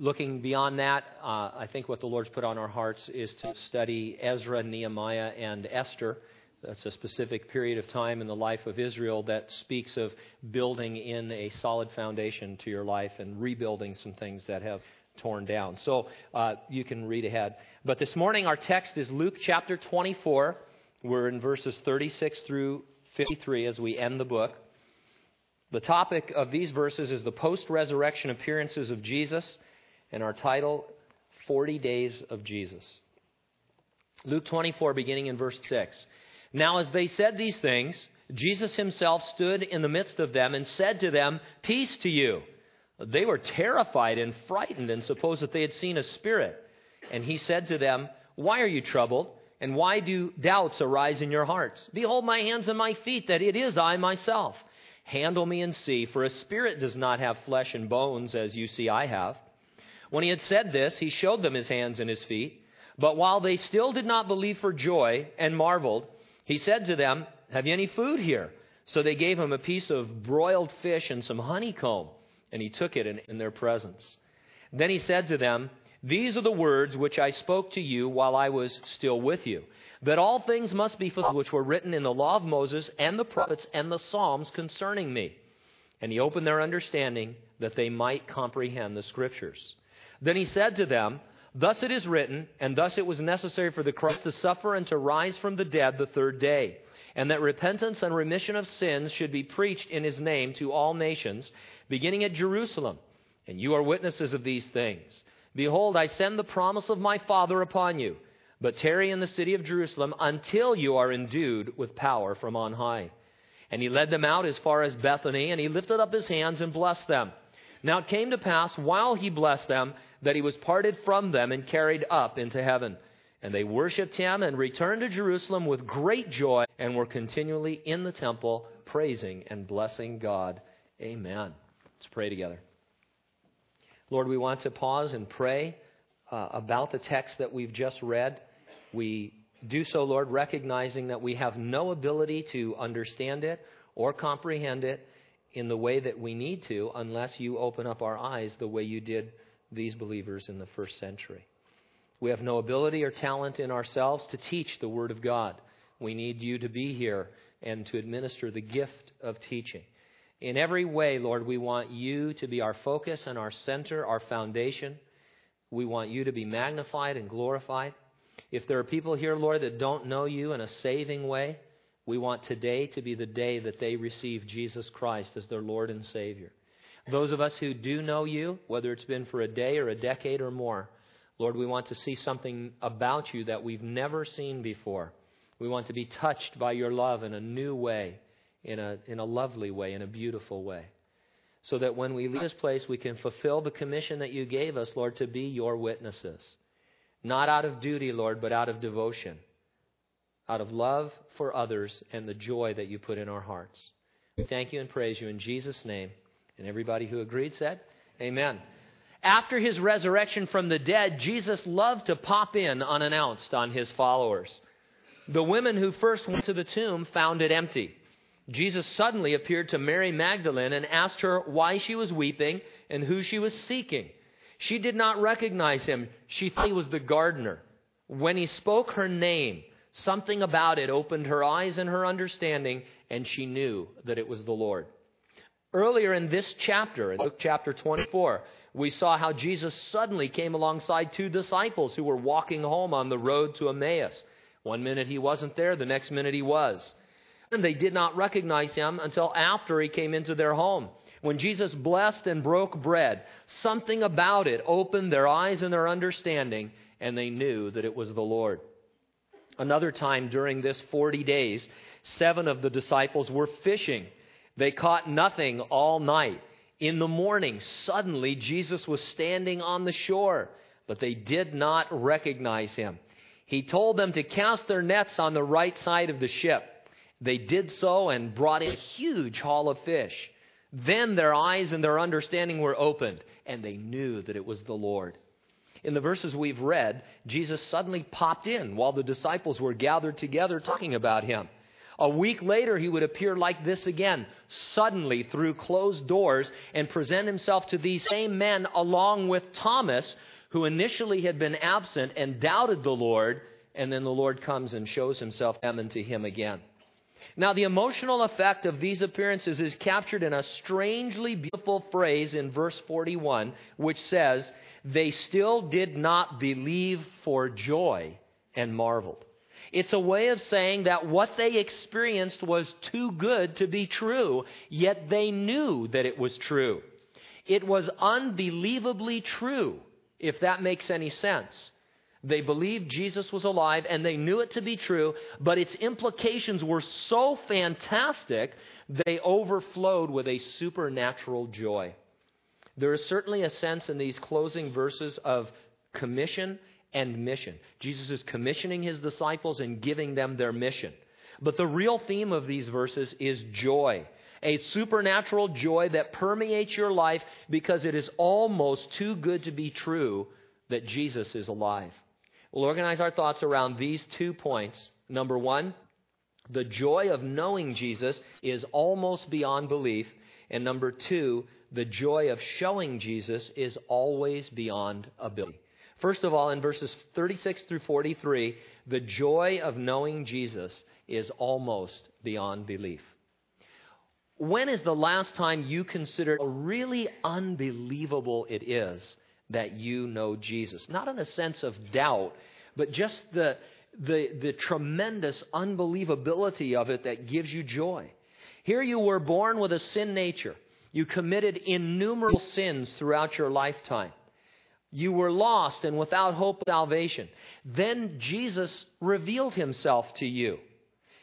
looking beyond that, uh, I think what the Lord's put on our hearts is to study Ezra, Nehemiah, and Esther. That's a specific period of time in the life of Israel that speaks of building in a solid foundation to your life and rebuilding some things that have torn down. So uh, you can read ahead. But this morning, our text is Luke chapter 24. We're in verses 36 through 53 as we end the book. The topic of these verses is the post resurrection appearances of Jesus, and our title, 40 Days of Jesus. Luke 24, beginning in verse 6. Now, as they said these things, Jesus himself stood in the midst of them and said to them, Peace to you. They were terrified and frightened and supposed that they had seen a spirit. And he said to them, Why are you troubled? And why do doubts arise in your hearts? Behold my hands and my feet, that it is I myself. Handle me and see, for a spirit does not have flesh and bones, as you see I have. When he had said this, he showed them his hands and his feet. But while they still did not believe for joy and marveled, he said to them, Have you any food here? So they gave him a piece of broiled fish and some honeycomb, and he took it in, in their presence. Then he said to them, These are the words which I spoke to you while I was still with you, that all things must be fulfilled which were written in the law of Moses and the prophets and the Psalms concerning me. And he opened their understanding that they might comprehend the scriptures. Then he said to them, Thus it is written, and thus it was necessary for the Christ to suffer and to rise from the dead the third day, and that repentance and remission of sins should be preached in his name to all nations, beginning at Jerusalem. And you are witnesses of these things. Behold, I send the promise of my Father upon you, but tarry in the city of Jerusalem until you are endued with power from on high. And he led them out as far as Bethany, and he lifted up his hands and blessed them. Now it came to pass, while he blessed them, that he was parted from them and carried up into heaven. And they worshiped him and returned to Jerusalem with great joy and were continually in the temple praising and blessing God. Amen. Let's pray together. Lord, we want to pause and pray uh, about the text that we've just read. We do so, Lord, recognizing that we have no ability to understand it or comprehend it in the way that we need to unless you open up our eyes the way you did these believers in the first century. We have no ability or talent in ourselves to teach the Word of God. We need you to be here and to administer the gift of teaching. In every way, Lord, we want you to be our focus and our center, our foundation. We want you to be magnified and glorified. If there are people here, Lord, that don't know you in a saving way, we want today to be the day that they receive Jesus Christ as their Lord and Savior. Those of us who do know you, whether it's been for a day or a decade or more, Lord, we want to see something about you that we've never seen before. We want to be touched by your love in a new way, in a, in a lovely way, in a beautiful way. So that when we leave this place, we can fulfill the commission that you gave us, Lord, to be your witnesses. Not out of duty, Lord, but out of devotion, out of love for others and the joy that you put in our hearts. We thank you and praise you in Jesus' name. And everybody who agreed said, Amen. After his resurrection from the dead, Jesus loved to pop in unannounced on his followers. The women who first went to the tomb found it empty. Jesus suddenly appeared to Mary Magdalene and asked her why she was weeping and who she was seeking. She did not recognize him. She thought he was the gardener. When he spoke her name, something about it opened her eyes and her understanding, and she knew that it was the Lord. Earlier in this chapter, in Luke chapter 24, we saw how Jesus suddenly came alongside two disciples who were walking home on the road to Emmaus. One minute he wasn't there, the next minute he was. And they did not recognize him until after he came into their home. When Jesus blessed and broke bread, something about it opened their eyes and their understanding, and they knew that it was the Lord. Another time during this 40 days, seven of the disciples were fishing they caught nothing all night. In the morning, suddenly Jesus was standing on the shore, but they did not recognize him. He told them to cast their nets on the right side of the ship. They did so and brought in a huge haul of fish. Then their eyes and their understanding were opened, and they knew that it was the Lord. In the verses we've read, Jesus suddenly popped in while the disciples were gathered together talking about him. A week later, he would appear like this again, suddenly through closed doors, and present himself to these same men along with Thomas, who initially had been absent and doubted the Lord, and then the Lord comes and shows himself to him again. Now, the emotional effect of these appearances is captured in a strangely beautiful phrase in verse 41, which says, They still did not believe for joy and marveled. It's a way of saying that what they experienced was too good to be true, yet they knew that it was true. It was unbelievably true, if that makes any sense. They believed Jesus was alive and they knew it to be true, but its implications were so fantastic, they overflowed with a supernatural joy. There is certainly a sense in these closing verses of commission and mission. Jesus is commissioning his disciples and giving them their mission. But the real theme of these verses is joy. A supernatural joy that permeates your life because it is almost too good to be true that Jesus is alive. We'll organize our thoughts around these two points. Number one, the joy of knowing Jesus is almost beyond belief. And number two, the joy of showing Jesus is always beyond ability. First of all, in verses 36 through 43, the joy of knowing Jesus is almost beyond belief. When is the last time you considered how really unbelievable it is that you know Jesus. Not in a sense of doubt, but just the, the, the tremendous unbelievability of it that gives you joy. Here you were born with a sin nature. You committed innumerable sins throughout your lifetime. You were lost and without hope of salvation. Then Jesus revealed himself to you.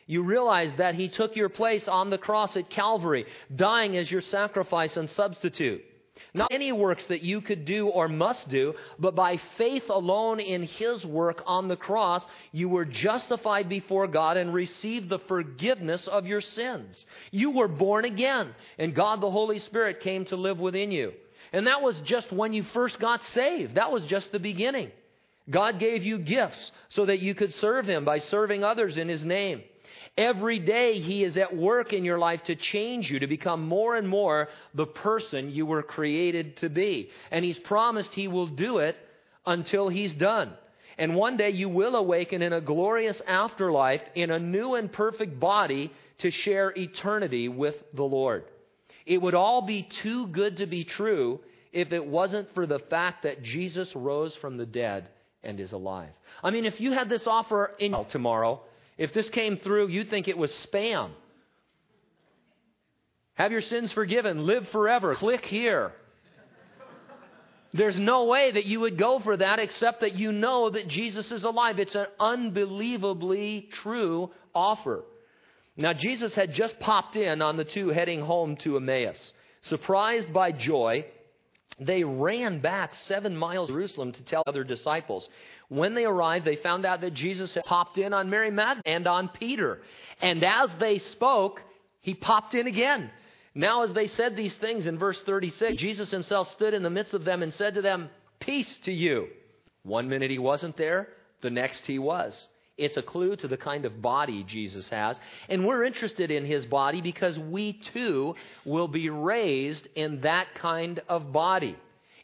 You realize that he took your place on the cross at Calvary, dying as your sacrifice and substitute. Not any works that you could do or must do, but by faith alone in His work on the cross, you were justified before God and received the forgiveness of your sins. You were born again, and God the Holy Spirit came to live within you. And that was just when you first got saved. That was just the beginning. God gave you gifts so that you could serve Him by serving others in His name. Every day He is at work in your life to change you, to become more and more the person you were created to be. And He's promised He will do it until He's done. And one day you will awaken in a glorious afterlife in a new and perfect body to share eternity with the Lord. It would all be too good to be true if it wasn't for the fact that Jesus rose from the dead and is alive. I mean, if you had this offer in tomorrow, if this came through, you'd think it was spam. Have your sins forgiven, live forever, click here. There's no way that you would go for that except that you know that Jesus is alive. It's an unbelievably true offer. Now, Jesus had just popped in on the two heading home to Emmaus. Surprised by joy, they ran back seven miles to Jerusalem to tell other disciples. When they arrived, they found out that Jesus had popped in on Mary Magdalene and on Peter. And as they spoke, he popped in again. Now, as they said these things in verse 36, Jesus himself stood in the midst of them and said to them, Peace to you. One minute he wasn't there, the next he was. It's a clue to the kind of body Jesus has. And we're interested in his body because we too will be raised in that kind of body.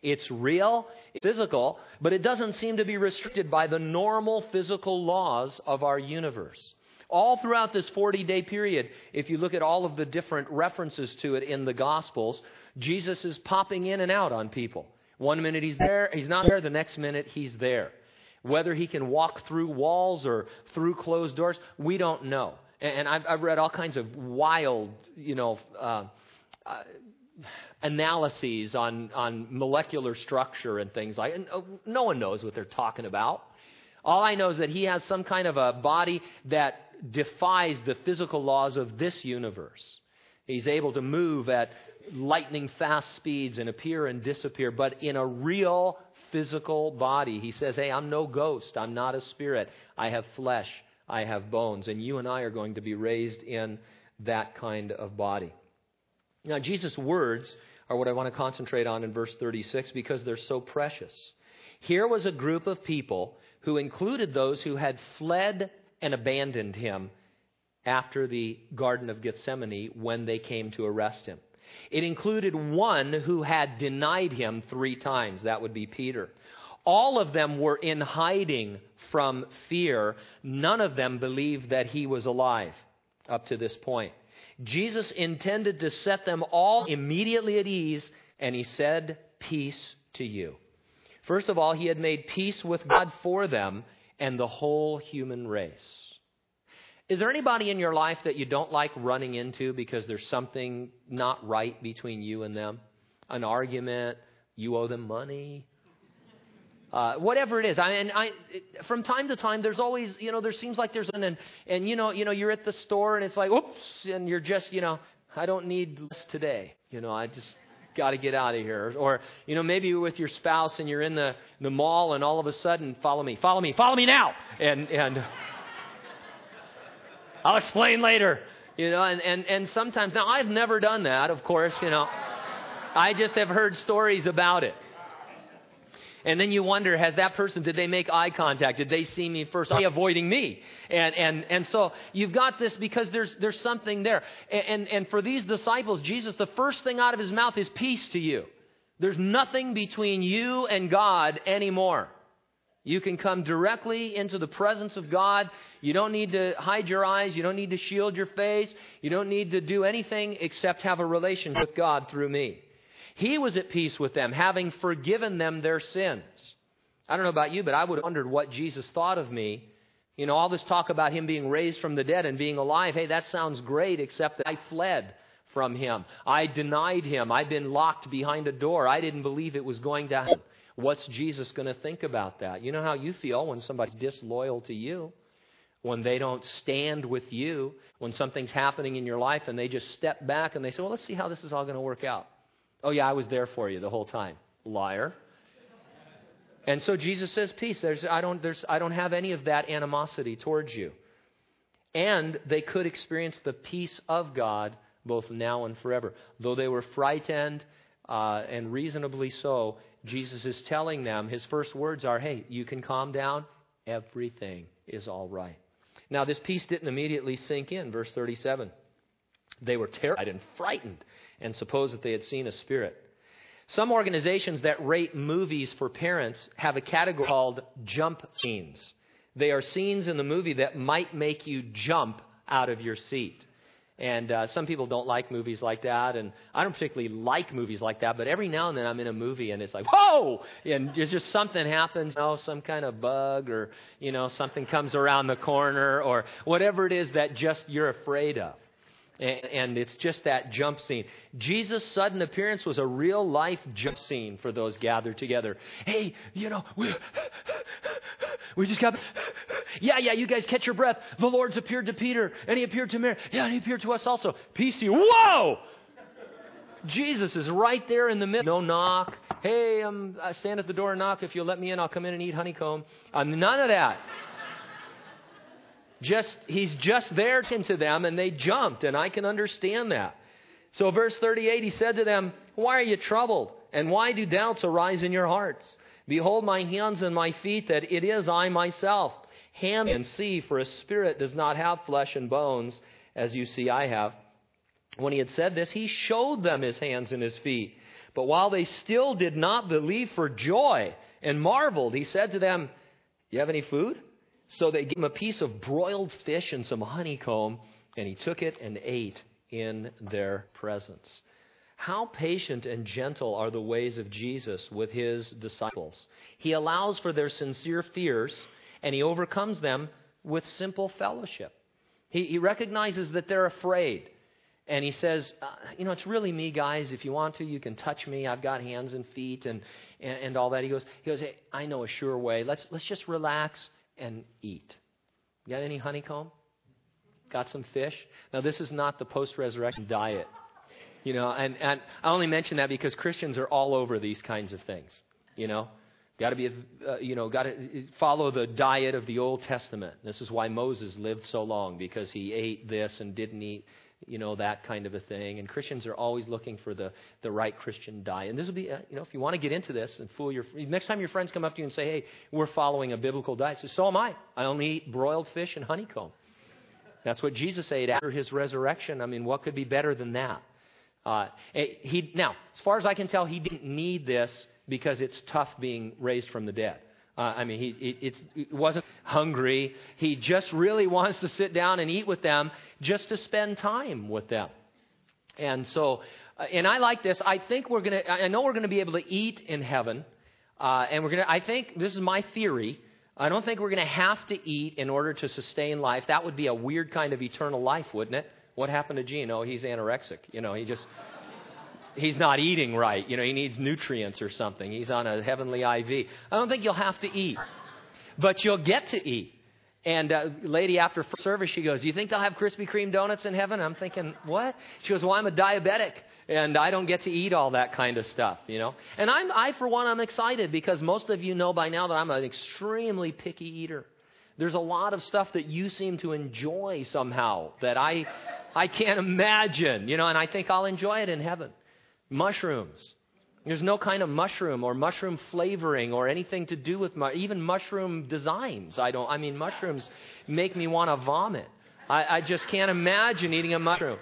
It's real, physical, but it doesn't seem to be restricted by the normal physical laws of our universe. All throughout this 40 day period, if you look at all of the different references to it in the Gospels, Jesus is popping in and out on people. One minute he's there, he's not there, the next minute he's there. Whether he can walk through walls or through closed doors, we don't know. And I've, I've read all kinds of wild, you know, uh, uh, analyses on, on molecular structure and things like and uh, no one knows what they're talking about. All I know is that he has some kind of a body that defies the physical laws of this universe. He's able to move at lightning fast speeds and appear and disappear, but in a real physical body. He says, Hey, I'm no ghost. I'm not a spirit. I have flesh. I have bones. And you and I are going to be raised in that kind of body. Now, Jesus' words are what I want to concentrate on in verse 36 because they're so precious. Here was a group of people who included those who had fled and abandoned him after the Garden of Gethsemane when they came to arrest him. It included one who had denied him three times. That would be Peter. All of them were in hiding from fear. None of them believed that he was alive up to this point. Jesus intended to set them all immediately at ease, and he said, Peace to you. First of all, he had made peace with God for them and the whole human race. Is there anybody in your life that you don't like running into because there's something not right between you and them? An argument, you owe them money, uh, whatever it is. I, and I, from time to time, there's always, you know, there seems like there's an, and, and you know, you know, you're at the store and it's like, oops, and you're just, you know, I don't need this today. You know, I just got to get out of here. Or, you know, maybe with your spouse and you're in the, the mall and all of a sudden, follow me, follow me, follow me now. And, and, I'll explain later. You know, and, and, and sometimes, now I've never done that, of course, you know. I just have heard stories about it. And then you wonder, has that person, did they make eye contact? Did they see me first? Are they avoiding me? And, and, and so you've got this because there's, there's something there. And, and, and for these disciples, Jesus, the first thing out of his mouth is peace to you. There's nothing between you and God anymore. You can come directly into the presence of God. You don't need to hide your eyes. You don't need to shield your face. You don't need to do anything except have a relation with God through me. He was at peace with them, having forgiven them their sins. I don't know about you, but I would have wondered what Jesus thought of me. You know, all this talk about him being raised from the dead and being alive, hey, that sounds great, except that I fled from him. I denied him. I've been locked behind a door. I didn't believe it was going to happen. What's Jesus going to think about that? You know how you feel when somebody's disloyal to you, when they don't stand with you, when something's happening in your life and they just step back and they say, well, let's see how this is all going to work out. Oh, yeah, I was there for you the whole time. Liar. And so Jesus says, Peace. There's, I, don't, there's, I don't have any of that animosity towards you. And they could experience the peace of God both now and forever. Though they were frightened, uh, and reasonably so, Jesus is telling them, his first words are, Hey, you can calm down. Everything is all right. Now, this peace didn't immediately sink in. Verse 37. They were terrified and frightened and supposed that they had seen a spirit. Some organizations that rate movies for parents have a category called jump scenes. They are scenes in the movie that might make you jump out of your seat. And uh, some people don't like movies like that, and I don't particularly like movies like that. But every now and then I'm in a movie, and it's like, whoa! And there's just something happens, you know, some kind of bug, or you know, something comes around the corner, or whatever it is that just you're afraid of. And, and it's just that jump scene. Jesus' sudden appearance was a real life jump scene for those gathered together. Hey, you know, we, just got yeah, yeah, you guys catch your breath. The Lord's appeared to Peter, and he appeared to Mary. Yeah, and he appeared to us also. Peace to you. Whoa! Jesus is right there in the middle. No knock. Hey, um, I stand at the door and knock. If you'll let me in, I'll come in and eat honeycomb. Uh, none of that. Just he's just there to them, and they jumped, and I can understand that. So, verse 38, he said to them, Why are you troubled? And why do doubts arise in your hearts? Behold my hands and my feet, that it is I myself hand and see, for a spirit does not have flesh and bones, as you see I have. When he had said this, he showed them his hands and his feet. But while they still did not believe for joy and marveled, he said to them, You have any food? So they gave him a piece of broiled fish and some honeycomb, and he took it and ate in their presence. How patient and gentle are the ways of Jesus with his disciples. He allows for their sincere fears and he overcomes them with simple fellowship. He, he recognizes that they're afraid. And he says, uh, You know, it's really me, guys. If you want to, you can touch me. I've got hands and feet and, and, and all that. He goes, he goes hey, I know a sure way. Let's, let's just relax and eat. You got any honeycomb? Got some fish? Now, this is not the post resurrection diet. You know, and, and I only mention that because Christians are all over these kinds of things. You know, Got to be, uh, you know, got to follow the diet of the Old Testament. This is why Moses lived so long because he ate this and didn't eat, you know, that kind of a thing. And Christians are always looking for the, the right Christian diet. And this will be, uh, you know, if you want to get into this and fool your, next time your friends come up to you and say, hey, we're following a biblical diet, say, so am I. I only eat broiled fish and honeycomb. That's what Jesus ate after his resurrection. I mean, what could be better than that? Uh, he, now, as far as I can tell, he didn't need this because it's tough being raised from the dead. Uh, I mean, he it, it wasn't hungry. He just really wants to sit down and eat with them just to spend time with them. And so, uh, and I like this. I think we're going to, I know we're going to be able to eat in heaven. Uh, and we're going to, I think, this is my theory. I don't think we're going to have to eat in order to sustain life. That would be a weird kind of eternal life, wouldn't it? What happened to Gene? Oh, he's anorexic. You know, he just, he's not eating right. You know, he needs nutrients or something. He's on a heavenly IV. I don't think you'll have to eat, but you'll get to eat. And uh, lady after service, she goes, "Do you think they'll have Krispy Kreme donuts in heaven?" I'm thinking, "What?" She goes, "Well, I'm a diabetic, and I don't get to eat all that kind of stuff, you know." And I'm, I for one, I'm excited because most of you know by now that I'm an extremely picky eater. There's a lot of stuff that you seem to enjoy somehow that I, I can't imagine, you know, and I think I'll enjoy it in heaven. Mushrooms. There's no kind of mushroom or mushroom flavoring or anything to do with mu- even mushroom designs. I don't. I mean, mushrooms make me want to vomit. I, I just can't imagine eating a mushroom.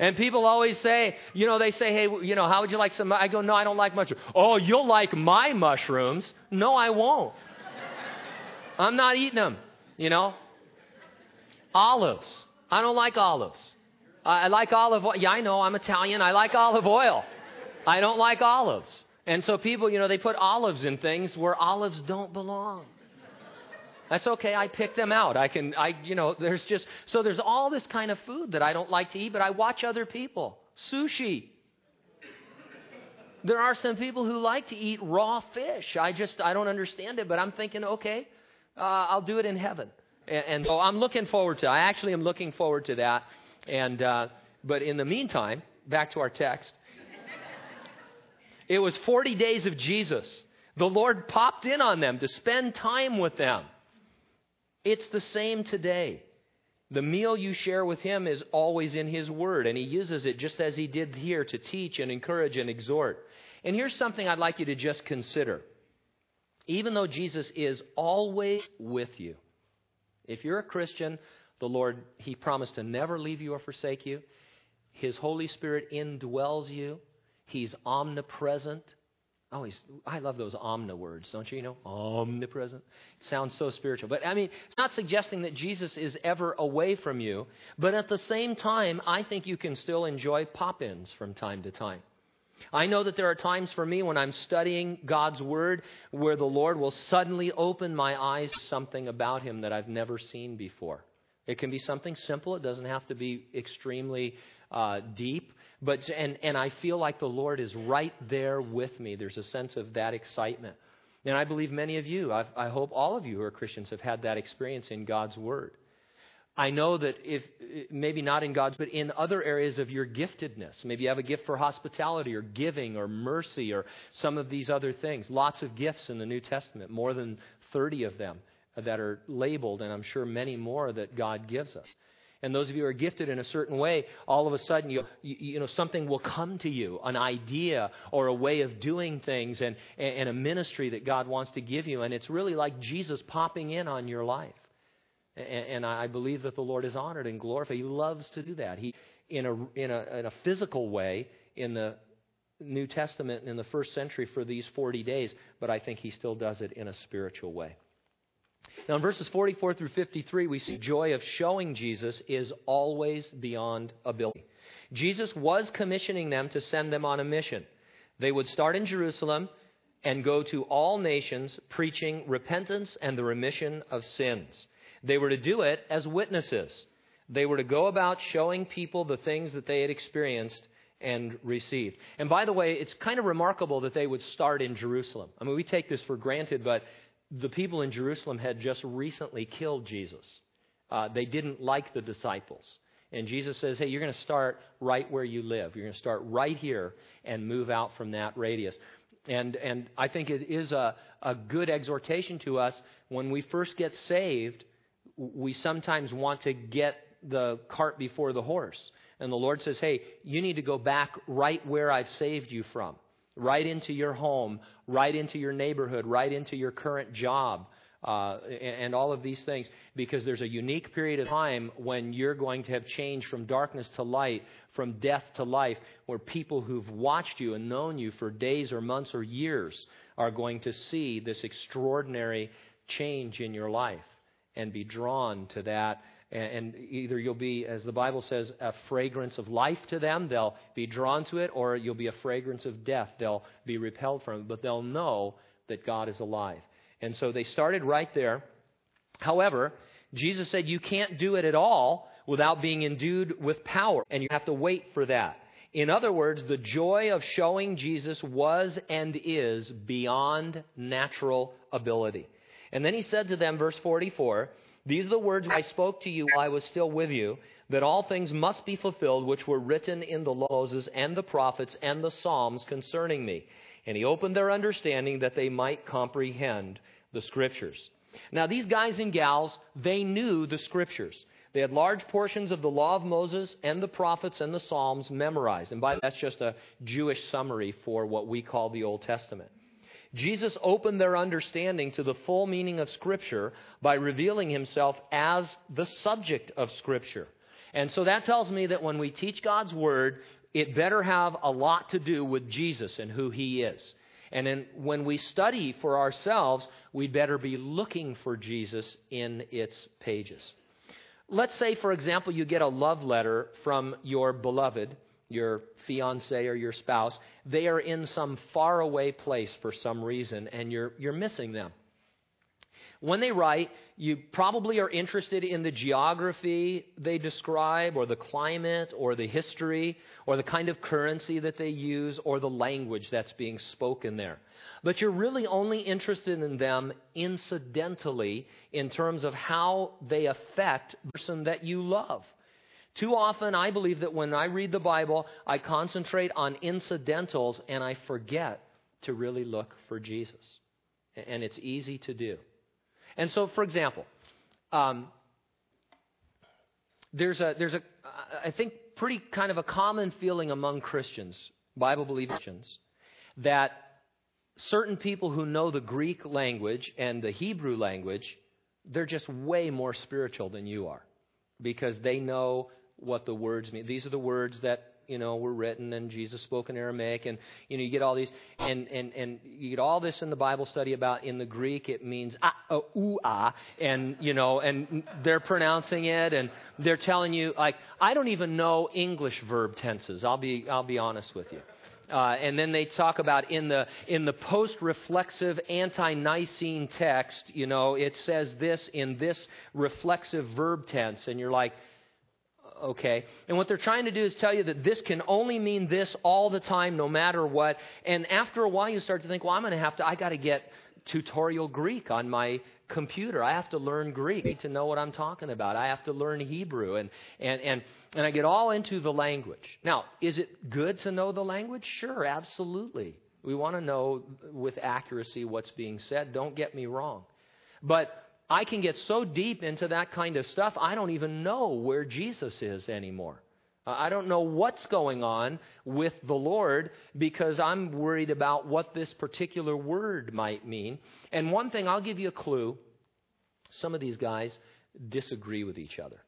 And people always say, you know, they say, hey, you know, how would you like some? I go, no, I don't like mushrooms. Oh, you'll like my mushrooms. No, I won't. I'm not eating them, you know. Olives. I don't like olives. I like olive oil. Yeah, I know, I'm Italian. I like olive oil. I don't like olives. And so people, you know, they put olives in things where olives don't belong. That's okay. I pick them out. I can, I, you know, there's just, so there's all this kind of food that I don't like to eat, but I watch other people. Sushi. There are some people who like to eat raw fish. I just, I don't understand it, but I'm thinking, okay, uh, I'll do it in heaven. And, and, so I'm looking forward to, I actually am looking forward to that. And, uh, but in the meantime, back to our text. It was 40 days of Jesus. The Lord popped in on them to spend time with them. It's the same today. The meal you share with Him is always in His Word, and He uses it just as He did here to teach and encourage and exhort. And here's something I'd like you to just consider. Even though Jesus is always with you, if you're a Christian, the Lord, He promised to never leave you or forsake you. His Holy Spirit indwells you. He's omnipresent. Oh, he's, I love those omni words, don't you? You know, omnipresent. It sounds so spiritual. But I mean, it's not suggesting that Jesus is ever away from you. But at the same time, I think you can still enjoy pop ins from time to time. I know that there are times for me when I'm studying God's Word where the Lord will suddenly open my eyes to something about Him that I've never seen before. It can be something simple. It doesn't have to be extremely uh, deep. But and and I feel like the Lord is right there with me. There's a sense of that excitement, and I believe many of you. I've, I hope all of you who are Christians have had that experience in God's Word. I know that if maybe not in God's, but in other areas of your giftedness, maybe you have a gift for hospitality or giving or mercy or some of these other things. Lots of gifts in the New Testament, more than 30 of them that are labeled, and I'm sure many more that God gives us. And those of you who are gifted in a certain way, all of a sudden, you, you, know, something will come to you, an idea or a way of doing things and, and a ministry that God wants to give you. And it's really like Jesus popping in on your life. And, and I believe that the Lord is honored and glorified. He loves to do that. He, in a, in a, in a physical way, in the New Testament in the first century for these 40 days, but I think he still does it in a spiritual way. Now, in verses 44 through 53, we see joy of showing Jesus is always beyond ability. Jesus was commissioning them to send them on a mission. They would start in Jerusalem and go to all nations preaching repentance and the remission of sins. They were to do it as witnesses. They were to go about showing people the things that they had experienced and received. And by the way, it's kind of remarkable that they would start in Jerusalem. I mean, we take this for granted, but the people in Jerusalem had just recently killed Jesus. Uh, they didn't like the disciples. And Jesus says, hey, you're going to start right where you live. You're going to start right here and move out from that radius. And, and I think it is a, a good exhortation to us when we first get saved, we sometimes want to get the cart before the horse. And the Lord says, hey, you need to go back right where I've saved you from. Right into your home, right into your neighborhood, right into your current job, uh, and all of these things. Because there's a unique period of time when you're going to have changed from darkness to light, from death to life, where people who've watched you and known you for days or months or years are going to see this extraordinary change in your life and be drawn to that. And either you'll be, as the Bible says, a fragrance of life to them, they'll be drawn to it, or you'll be a fragrance of death, they'll be repelled from it, but they'll know that God is alive. And so they started right there. However, Jesus said you can't do it at all without being endued with power, and you have to wait for that. In other words, the joy of showing Jesus was and is beyond natural ability. And then he said to them, verse 44, These are the words I spoke to you while I was still with you, that all things must be fulfilled which were written in the law of Moses and the prophets and the Psalms concerning me. And he opened their understanding that they might comprehend the scriptures. Now, these guys and gals, they knew the scriptures. They had large portions of the law of Moses and the prophets and the Psalms memorized. And by that's just a Jewish summary for what we call the Old Testament. Jesus opened their understanding to the full meaning of Scripture by revealing himself as the subject of Scripture. And so that tells me that when we teach God's Word, it better have a lot to do with Jesus and who he is. And then when we study for ourselves, we better be looking for Jesus in its pages. Let's say, for example, you get a love letter from your beloved, your fiance or your spouse. They are in some faraway place for some reason, and you're, you're missing them. When they write, you probably are interested in the geography they describe, or the climate, or the history, or the kind of currency that they use, or the language that's being spoken there. But you're really only interested in them incidentally in terms of how they affect the person that you love. Too often, I believe that when I read the Bible, I concentrate on incidentals and I forget to really look for Jesus. And it's easy to do. And so, for example, um, there's a there's a I think pretty kind of a common feeling among Christians, Bible believing Christians, that certain people who know the Greek language and the Hebrew language, they're just way more spiritual than you are because they know what the words mean. These are the words that you know, were written and Jesus spoke in Aramaic and you know, you get all these and and and you get all this in the Bible study about in the Greek it means ah uh, ooh ah and you know and they're pronouncing it and they're telling you like I don't even know English verb tenses. I'll be I'll be honest with you. Uh, and then they talk about in the in the post-reflexive ante-Nicene text, you know, it says this in this reflexive verb tense, and you're like, okay? And what they're trying to do is tell you that this can only mean this all the time, no matter what. And after a while, you start to think, well, I'm going to have to, I got to get tutorial Greek on my computer. I have to learn Greek to know what I'm talking about. I have to learn Hebrew and, and, and, and I get all into the language. Now, is it good to know the language? Sure, absolutely. We want to know with accuracy what's being said. Don't get me wrong. But I can get so deep into that kind of stuff, I don't even know where Jesus is anymore. I don't know what's going on with the Lord because I'm worried about what this particular word might mean. And one thing, I'll give you a clue. Some of these guys disagree with each other.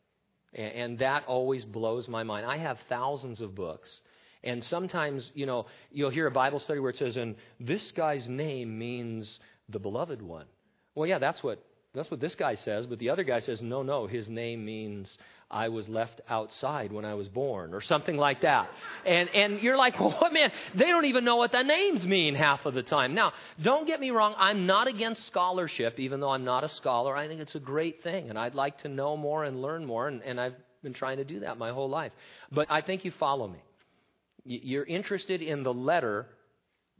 And that always blows my mind. I have thousands of books. And sometimes, you know, you'll hear a Bible study where it says, and this guy's name means the beloved one. Well, yeah, that's what that's what this guy says, but the other guy says, no, no, his name means I was left outside when I was born, or something like that. And, and you're like, well, man, they don't even know what the names mean half of the time. Now, don't get me wrong, I'm not against scholarship, even though I'm not a scholar. I think it's a great thing, and I'd like to know more and learn more, and, and I've been trying to do that my whole life. But I think you follow me. You're interested in the letter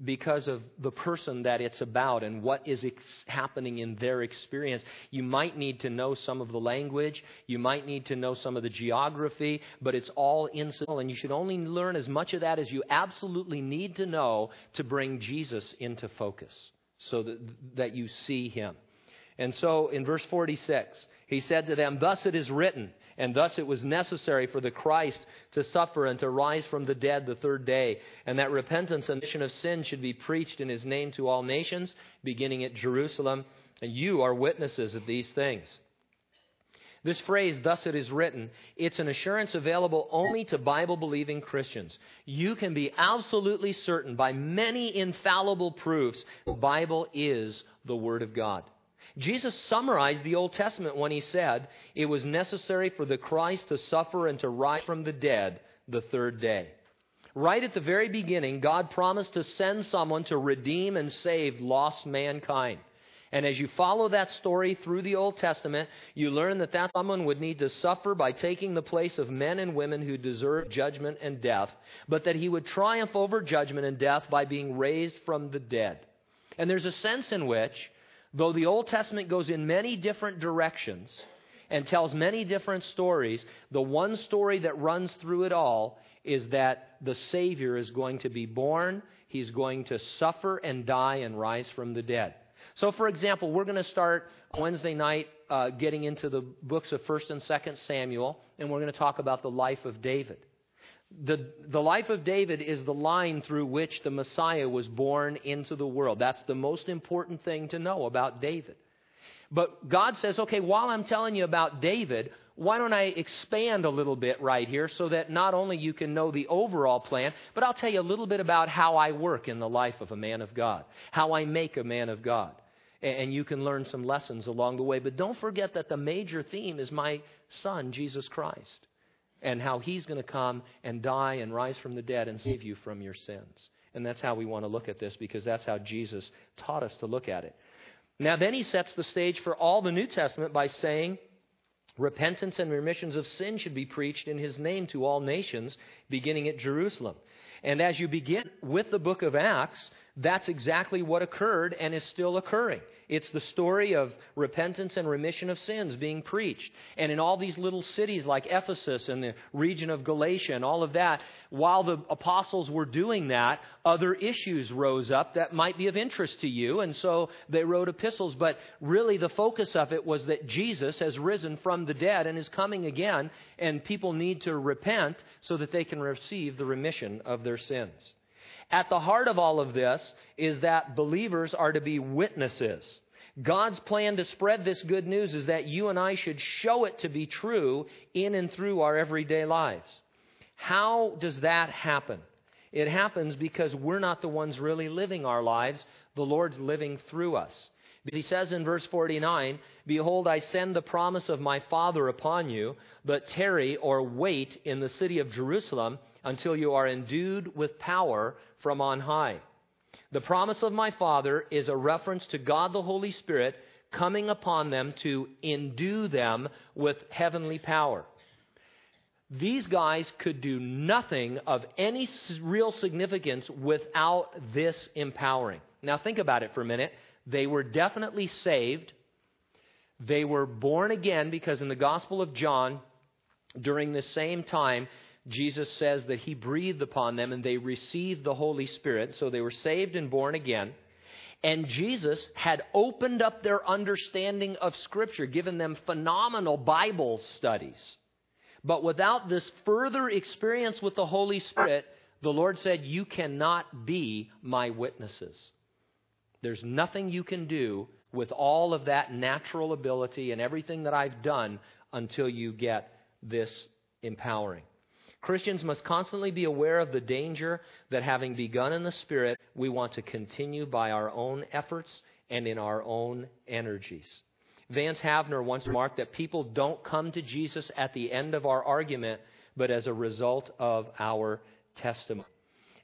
because of the person that it's about and what is ex- happening in their experience. You might need to know some of the language, you might need to know some of the geography, but it's all incidental, and you should only learn as much of that as you absolutely need to know to bring Jesus into focus so that, that you see him. And so in verse 46, he said to them, Thus it is written, and thus it was necessary for the Christ to suffer and to rise from the dead the third day, and that repentance and remission of sin should be preached in his name to all nations, beginning at Jerusalem. And you are witnesses of these things. This phrase, thus it is written, it's an assurance available only to Bible believing Christians. You can be absolutely certain by many infallible proofs the Bible is the Word of God. Jesus summarized the Old Testament when he said it was necessary for the Christ to suffer and to rise from the dead the third day. Right at the very beginning, God promised to send someone to redeem and save lost mankind. And as you follow that story through the Old Testament, you learn that that someone would need to suffer by taking the place of men and women who deserve judgment and death, but that he would triumph over judgment and death by being raised from the dead. And there's a sense in which, though the Old Testament goes in many different directions and tells many different stories, the one story that runs through it all is that the Savior is going to be born, he's going to suffer and die and rise from the dead. So, for example, we're going to start Wednesday night uh, getting into the books of 1st and 2nd Samuel, and we're going to talk about the life of David. The, the life of David is the line through which the Messiah was born into the world. That's the most important thing to know about David. But God says, okay, while I'm telling you about David, why don't I expand a little bit right here so that not only you can know the overall plan, but I'll tell you a little bit about how I work in the life of a man of God, how I make a man of God. And you can learn some lessons along the way. But don't forget that the major theme is my son, Jesus Christ, and how he's going to come and die and rise from the dead and save you from your sins. And that's how we want to look at this because that's how Jesus taught us to look at it. Now, then he sets the stage for all the New Testament by saying, Repentance and remissions of sin should be preached in his name to all nations, beginning at Jerusalem. And as you begin with the book of Acts, that's exactly what occurred and is still occurring. It's the story of repentance and remission of sins being preached. And in all these little cities like Ephesus and the region of Galatia and all of that, while the apostles were doing that, other issues rose up that might be of interest to you. And so they wrote epistles. But really, the focus of it was that Jesus has risen from the dead and is coming again, and people need to repent so that they can receive the remission of their sins. At the heart of all of this is that believers are to be witnesses. God's plan to spread this good news is that you and I should show it to be true in and through our everyday lives. How does that happen? It happens because we're not the ones really living our lives, the Lord's living through us. He says in verse 49, Behold, I send the promise of my Father upon you, but tarry or wait in the city of Jerusalem until you are endued with power from on high. The promise of my Father is a reference to God the Holy Spirit coming upon them to endue them with heavenly power. These guys could do nothing of any real significance without this empowering. Now, think about it for a minute. They were definitely saved. They were born again because in the Gospel of John, during the same time, Jesus says that he breathed upon them and they received the Holy Spirit. So they were saved and born again. And Jesus had opened up their understanding of Scripture, given them phenomenal Bible studies. But without this further experience with the Holy Spirit, the Lord said, You cannot be my witnesses. There's nothing you can do with all of that natural ability and everything that I've done until you get this empowering. Christians must constantly be aware of the danger that having begun in the Spirit, we want to continue by our own efforts and in our own energies. Vance Havner once remarked that people don't come to Jesus at the end of our argument, but as a result of our testimony.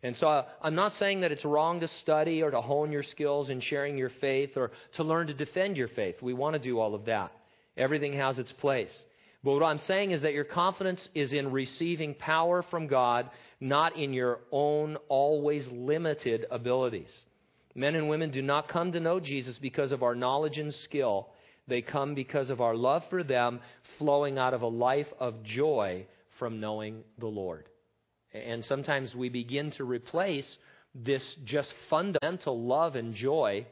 And so uh, I'm not saying that it's wrong to study or to hone your skills in sharing your faith or to learn to defend your faith. We want to do all of that. Everything has its place. But what I'm saying is that your confidence is in receiving power from God, not in your own always limited abilities. Men and women do not come to know Jesus because of our knowledge and skill. They come because of our love for them flowing out of a life of joy from knowing the Lord. And sometimes we begin to replace this just fundamental love and joy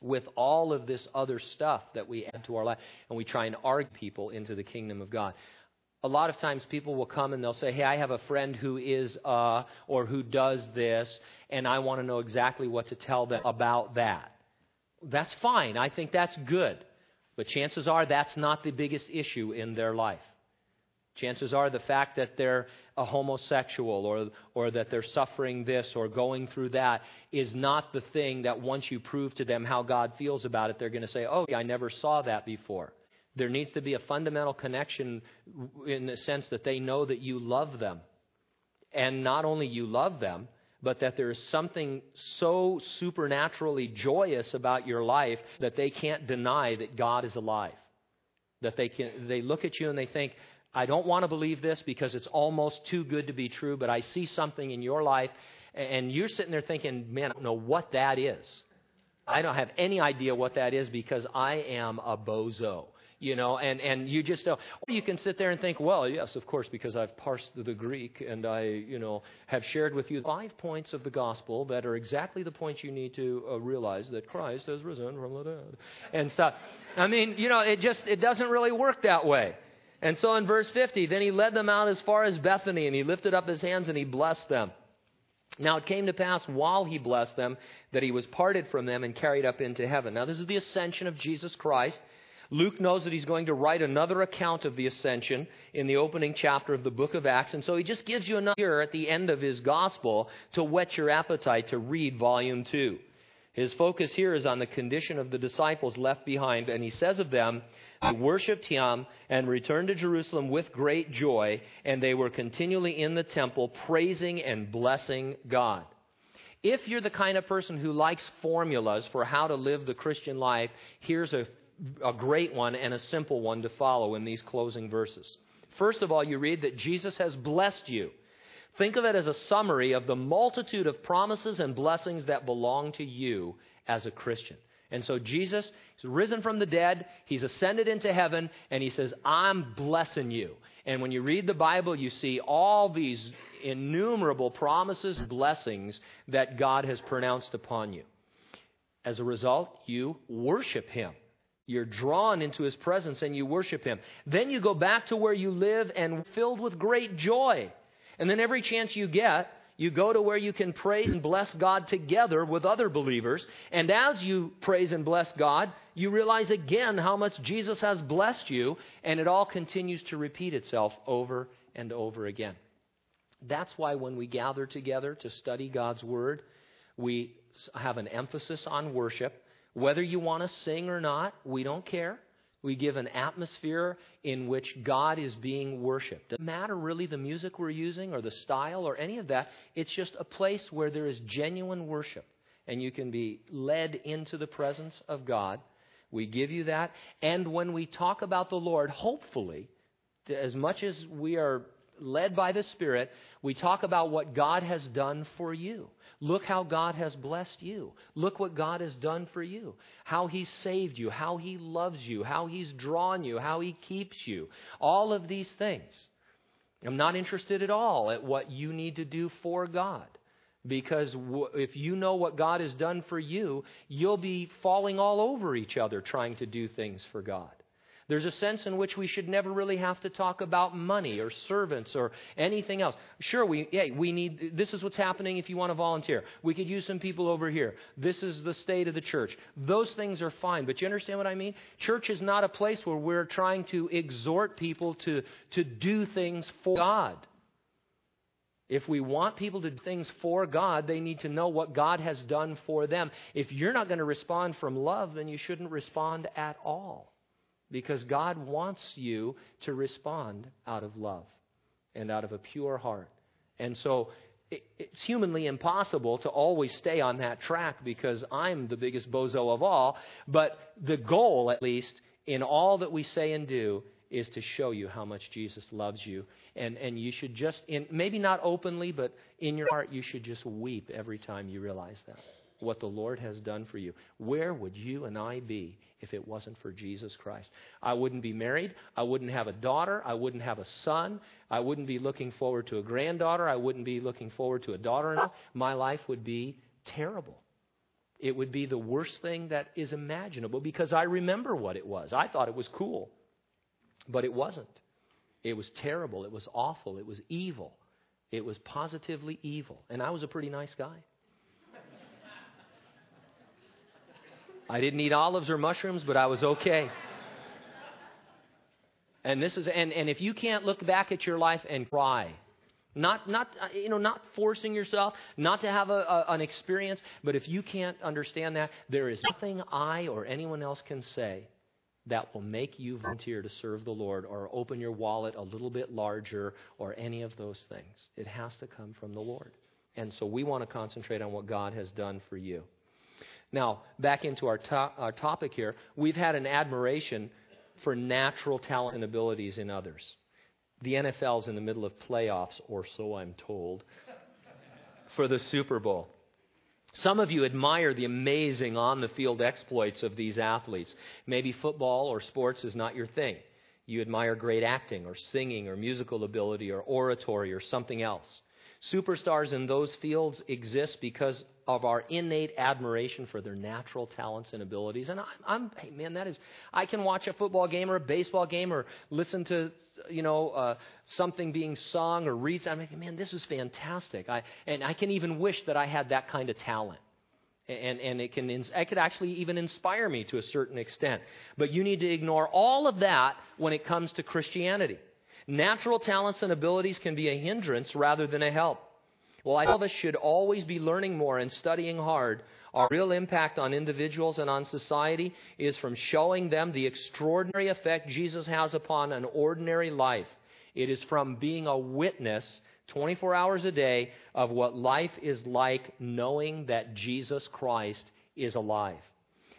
with all of this other stuff that we add to our life and we try and argue people into the kingdom of God. A lot of times people will come and they'll say, Hey, I have a friend who is, uh, or who does this, and I want to know exactly what to tell them about that. That's fine. I think that's good. But chances are that's not the biggest issue in their life. Chances are the fact that they're a homosexual or, or that they're suffering this or going through that is not the thing that once you prove to them how God feels about it, they're going to say, Oh, I never saw that before. There needs to be a fundamental connection in the sense that they know that you love them. And not only you love them, but that there is something so supernaturally joyous about your life that they can't deny that God is alive. That they can they look at you and they think, I don't want to believe this because it's almost too good to be true, but I see something in your life, and you're sitting there thinking, man, I don't know what that is. I don't have any idea what that is because I am a bozo. You know, and, and you just know. Or you can sit there and think, well, yes, of course, because I've parsed the Greek and I, you know, have shared with you five points of the gospel that are exactly the points you need to uh, realize that Christ has risen from the dead and stuff. I mean, you know, it just it doesn't really work that way. And so in verse 50, then he led them out as far as Bethany, and he lifted up his hands and he blessed them. Now it came to pass while he blessed them that he was parted from them and carried up into heaven. Now this is the ascension of Jesus Christ. Luke knows that he's going to write another account of the ascension in the opening chapter of the book of Acts, and so he just gives you another here at the end of his gospel to whet your appetite to read volume 2. His focus here is on the condition of the disciples left behind, and he says of them, they worshiped him and returned to Jerusalem with great joy, and they were continually in the temple praising and blessing God. If you're the kind of person who likes formulas for how to live the Christian life, here's a, a great one and a simple one to follow in these closing verses. First of all, you read that Jesus has blessed you. Think of it as a summary of the multitude of promises and blessings that belong to you as a Christian. And so Jesus is risen from the dead, he's ascended into heaven, and he says, I'm blessing you. And when you read the Bible, you see all these innumerable promises blessings that God has pronounced upon you. As a result, you worship him. You're drawn into his presence and you worship him. Then you go back to where you live and filled with great joy. And then every chance you get, you go to where you can pray and bless God together with other believers. And as you praise and bless God, you realize again how much Jesus has blessed you, and it all continues to repeat itself over and over again. That's why when we gather together to study God's Word, we have an emphasis on worship. Whether you want to sing or not, we don't care. We give an atmosphere in which God is being worshiped. Doesn't matter really the music we're using or the style or any of that. It's just a place where there is genuine worship and you can be led into the presence of God. We give you that. And when we talk about the Lord, hopefully, as much as we are led by the Spirit, we talk about what God has done for you. Look how God has blessed you. Look what God has done for you. How He's saved you, how He loves you, how He's drawn you, how He keeps you. All of these things. I'm not interested at all at what you need to do for God. Because if you know what God has done for you, you'll be falling all over each other trying to do things for God. There's a sense in which we should never really have to talk about money or servants or anything else. Sure, we, hey, we need, this is what's happening if you want to volunteer. We could use some people over here. This is the state of the church. Those things are fine, but you understand what I mean? Church is not a place where we're trying to exhort people to, to do things for God. If we want people to do things for God, they need to know what God has done for them. If you're not going to respond from love, then you shouldn't respond at all because God wants you to respond out of love and out of a pure heart. And so it's humanly impossible to always stay on that track because I'm the biggest bozo of all. But the goal, at least, in all that we say and do, is to show you how much Jesus loves you. And, and you should just, in, maybe not openly, but in your heart, you should just weep every time you realize that what the Lord has done for you. Where would you and I be if it wasn't for Jesus Christ? I wouldn't be married. I wouldn't have a daughter. I wouldn't have a son. I wouldn't be looking forward to a granddaughter. I wouldn't be looking forward to a daughter in law. My life would be terrible it would be the worst thing that is imaginable because I remember what it was. I thought it was cool, but it wasn't. It was terrible. It was awful. It was evil. It was positively evil. And I was a pretty nice guy. I didn't eat olives or mushrooms, but I was okay. And this is and, and if you can't look back at your life and cry, not not uh, you know not forcing yourself, not to have a, a, an experience, but if you can't understand that, there is nothing I or anyone else can say that will make you volunteer to serve the Lord or open your wallet a little bit larger or any of those things. It has to come from the Lord. And so we want to concentrate on what God has done for you. Now, back into our, to- our topic here, we've had an admiration for natural talents and abilities in others. The NFL's in the middle of playoffs, or so I'm told, for the Super Bowl. Some of you admire the amazing on the field exploits of these athletes. Maybe football or sports is not your thing. You admire great acting or singing or musical ability or oratory or something else. Superstars in those fields exist because of our innate admiration for their natural talents and abilities. And I'm, I'm hey man, that is, I can watch a football game or a baseball game or listen to, you know, uh, something being sung or read. I'm like, man, this is fantastic. I, and I can even wish that I had that kind of talent. And, and it can, it could actually even inspire me to a certain extent. But you need to ignore all of that when it comes to Christianity. Natural talents and abilities can be a hindrance rather than a help. Well, all of us should always be learning more and studying hard. Our real impact on individuals and on society is from showing them the extraordinary effect Jesus has upon an ordinary life. It is from being a witness 24 hours a day of what life is like knowing that Jesus Christ is alive.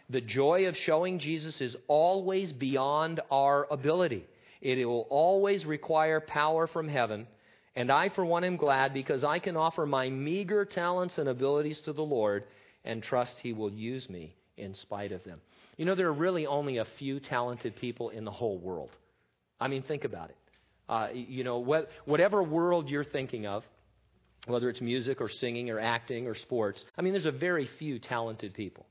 The joy of showing Jesus is always beyond our ability. It will always require power from heaven. And I, for one, am glad because I can offer my meager talents and abilities to the Lord and trust He will use me in spite of them. You know, there are really only a few talented people in the whole world. I mean, think about it. Uh, you know, wh- whatever world you're thinking of, whether it's music or singing or acting or sports, I mean, there's a very few talented people.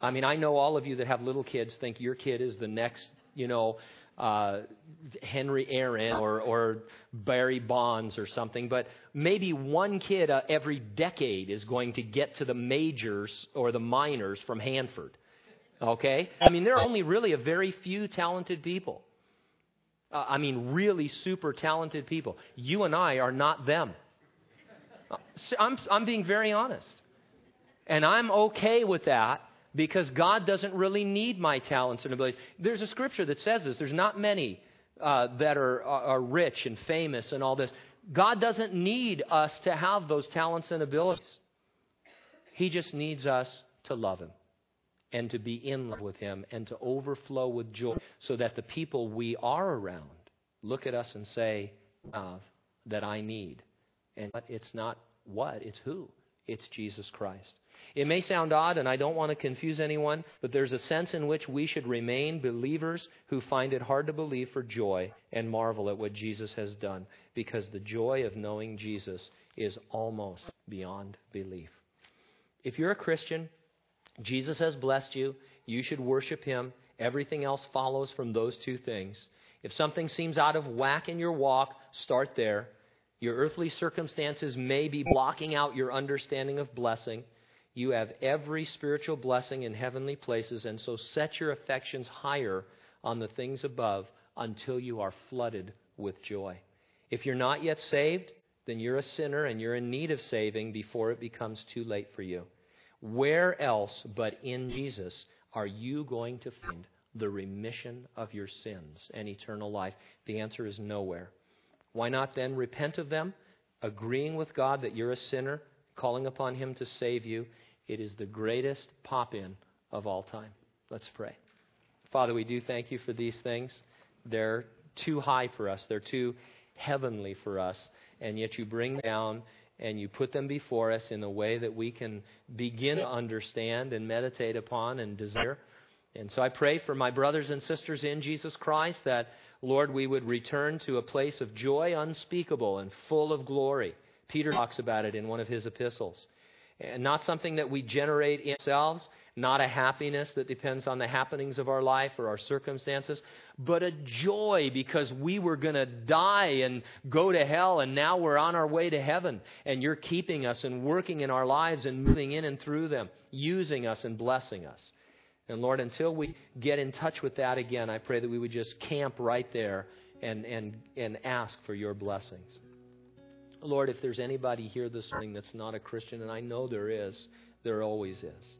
I mean, I know all of you that have little kids think your kid is the next, you know, uh, Henry Aaron or, or Barry Bonds or something, but maybe one kid uh, every decade is going to get to the majors or the minors from Hanford. Okay? I mean, there are only really a very few talented people. Uh, I mean, really super talented people. You and I are not them. Uh, I'm, I'm being very honest. And I'm okay with that because God doesn't really need my talents and abilities. There's a scripture that says this. There's not many uh, that are, are rich and famous and all this. God doesn't need us to have those talents and abilities. He just needs us to love Him and to be in love with Him and to overflow with joy so that the people we are around look at us and say, uh, that I need. And it's not what, it's who. It's Jesus Christ. It may sound odd, and I don't want to confuse anyone, but there's a sense in which we should remain believers who find it hard to believe for joy and marvel at what Jesus has done, because the joy of knowing Jesus is almost beyond belief. If you're a Christian, Jesus has blessed you. You should worship him. Everything else follows from those two things. If something seems out of whack in your walk, start there. Your earthly circumstances may be blocking out your understanding of blessing. You have every spiritual blessing in heavenly places, and so set your affections higher on the things above until you are flooded with joy. If you're not yet saved, then you're a sinner and you're in need of saving before it becomes too late for you. Where else but in Jesus are you going to find the remission of your sins and eternal life? The answer is nowhere. Why not then repent of them, agreeing with God that you're a sinner, calling upon Him to save you, it is the greatest pop in of all time. Let's pray. Father, we do thank you for these things. They're too high for us, they're too heavenly for us, and yet you bring them down and you put them before us in a way that we can begin to understand and meditate upon and desire. And so I pray for my brothers and sisters in Jesus Christ that, Lord, we would return to a place of joy unspeakable and full of glory. Peter talks about it in one of his epistles. And not something that we generate in ourselves, not a happiness that depends on the happenings of our life or our circumstances, but a joy because we were going to die and go to hell and now we're on our way to heaven. And you're keeping us and working in our lives and moving in and through them, using us and blessing us. And Lord, until we get in touch with that again, I pray that we would just camp right there and, and, and ask for your blessings. Lord, if there's anybody here this morning that's not a Christian, and I know there is, there always is,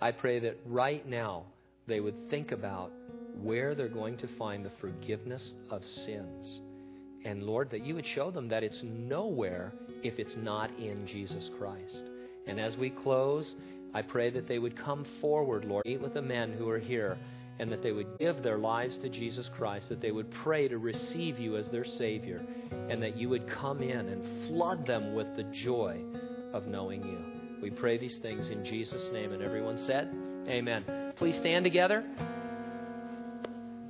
I pray that right now they would think about where they're going to find the forgiveness of sins. And Lord, that you would show them that it's nowhere if it's not in Jesus Christ. And as we close, I pray that they would come forward, Lord, meet with the men who are here, and that they would give their lives to Jesus Christ, that they would pray to receive you as their Savior, and that you would come in and flood them with the joy of knowing you. We pray these things in Jesus' name. And everyone said, Amen. Please stand together.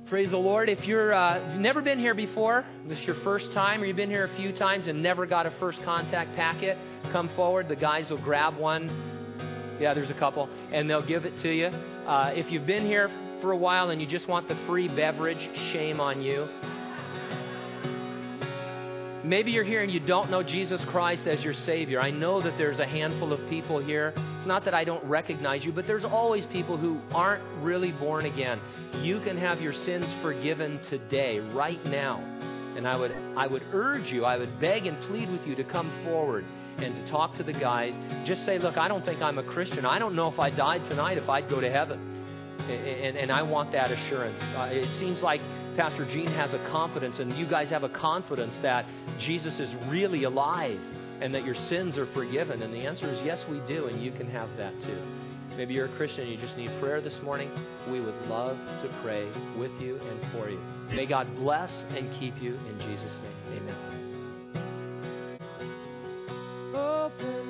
Praise the Lord. If you're uh, you've never been here before, this is your first time, or you've been here a few times and never got a first contact packet, come forward. The guys will grab one yeah, there's a couple. And they'll give it to you. Uh, if you've been here for a while and you just want the free beverage, shame on you. Maybe you're here and you don't know Jesus Christ as your Savior. I know that there's a handful of people here. It's not that I don't recognize you, but there's always people who aren't really born again. You can have your sins forgiven today, right now. And I would, I would urge you, I would beg and plead with you to come forward and to talk to the guys. Just say, look, I don't think I'm a Christian. I don't know if I died tonight if I'd go to heaven. And, and I want that assurance. Uh, it seems like Pastor Gene has a confidence, and you guys have a confidence that Jesus is really alive and that your sins are forgiven. And the answer is yes, we do, and you can have that too. Maybe you're a Christian and you just need prayer this morning. We would love to pray with you and for you. May God bless and keep you in Jesus' name. Amen. Amen.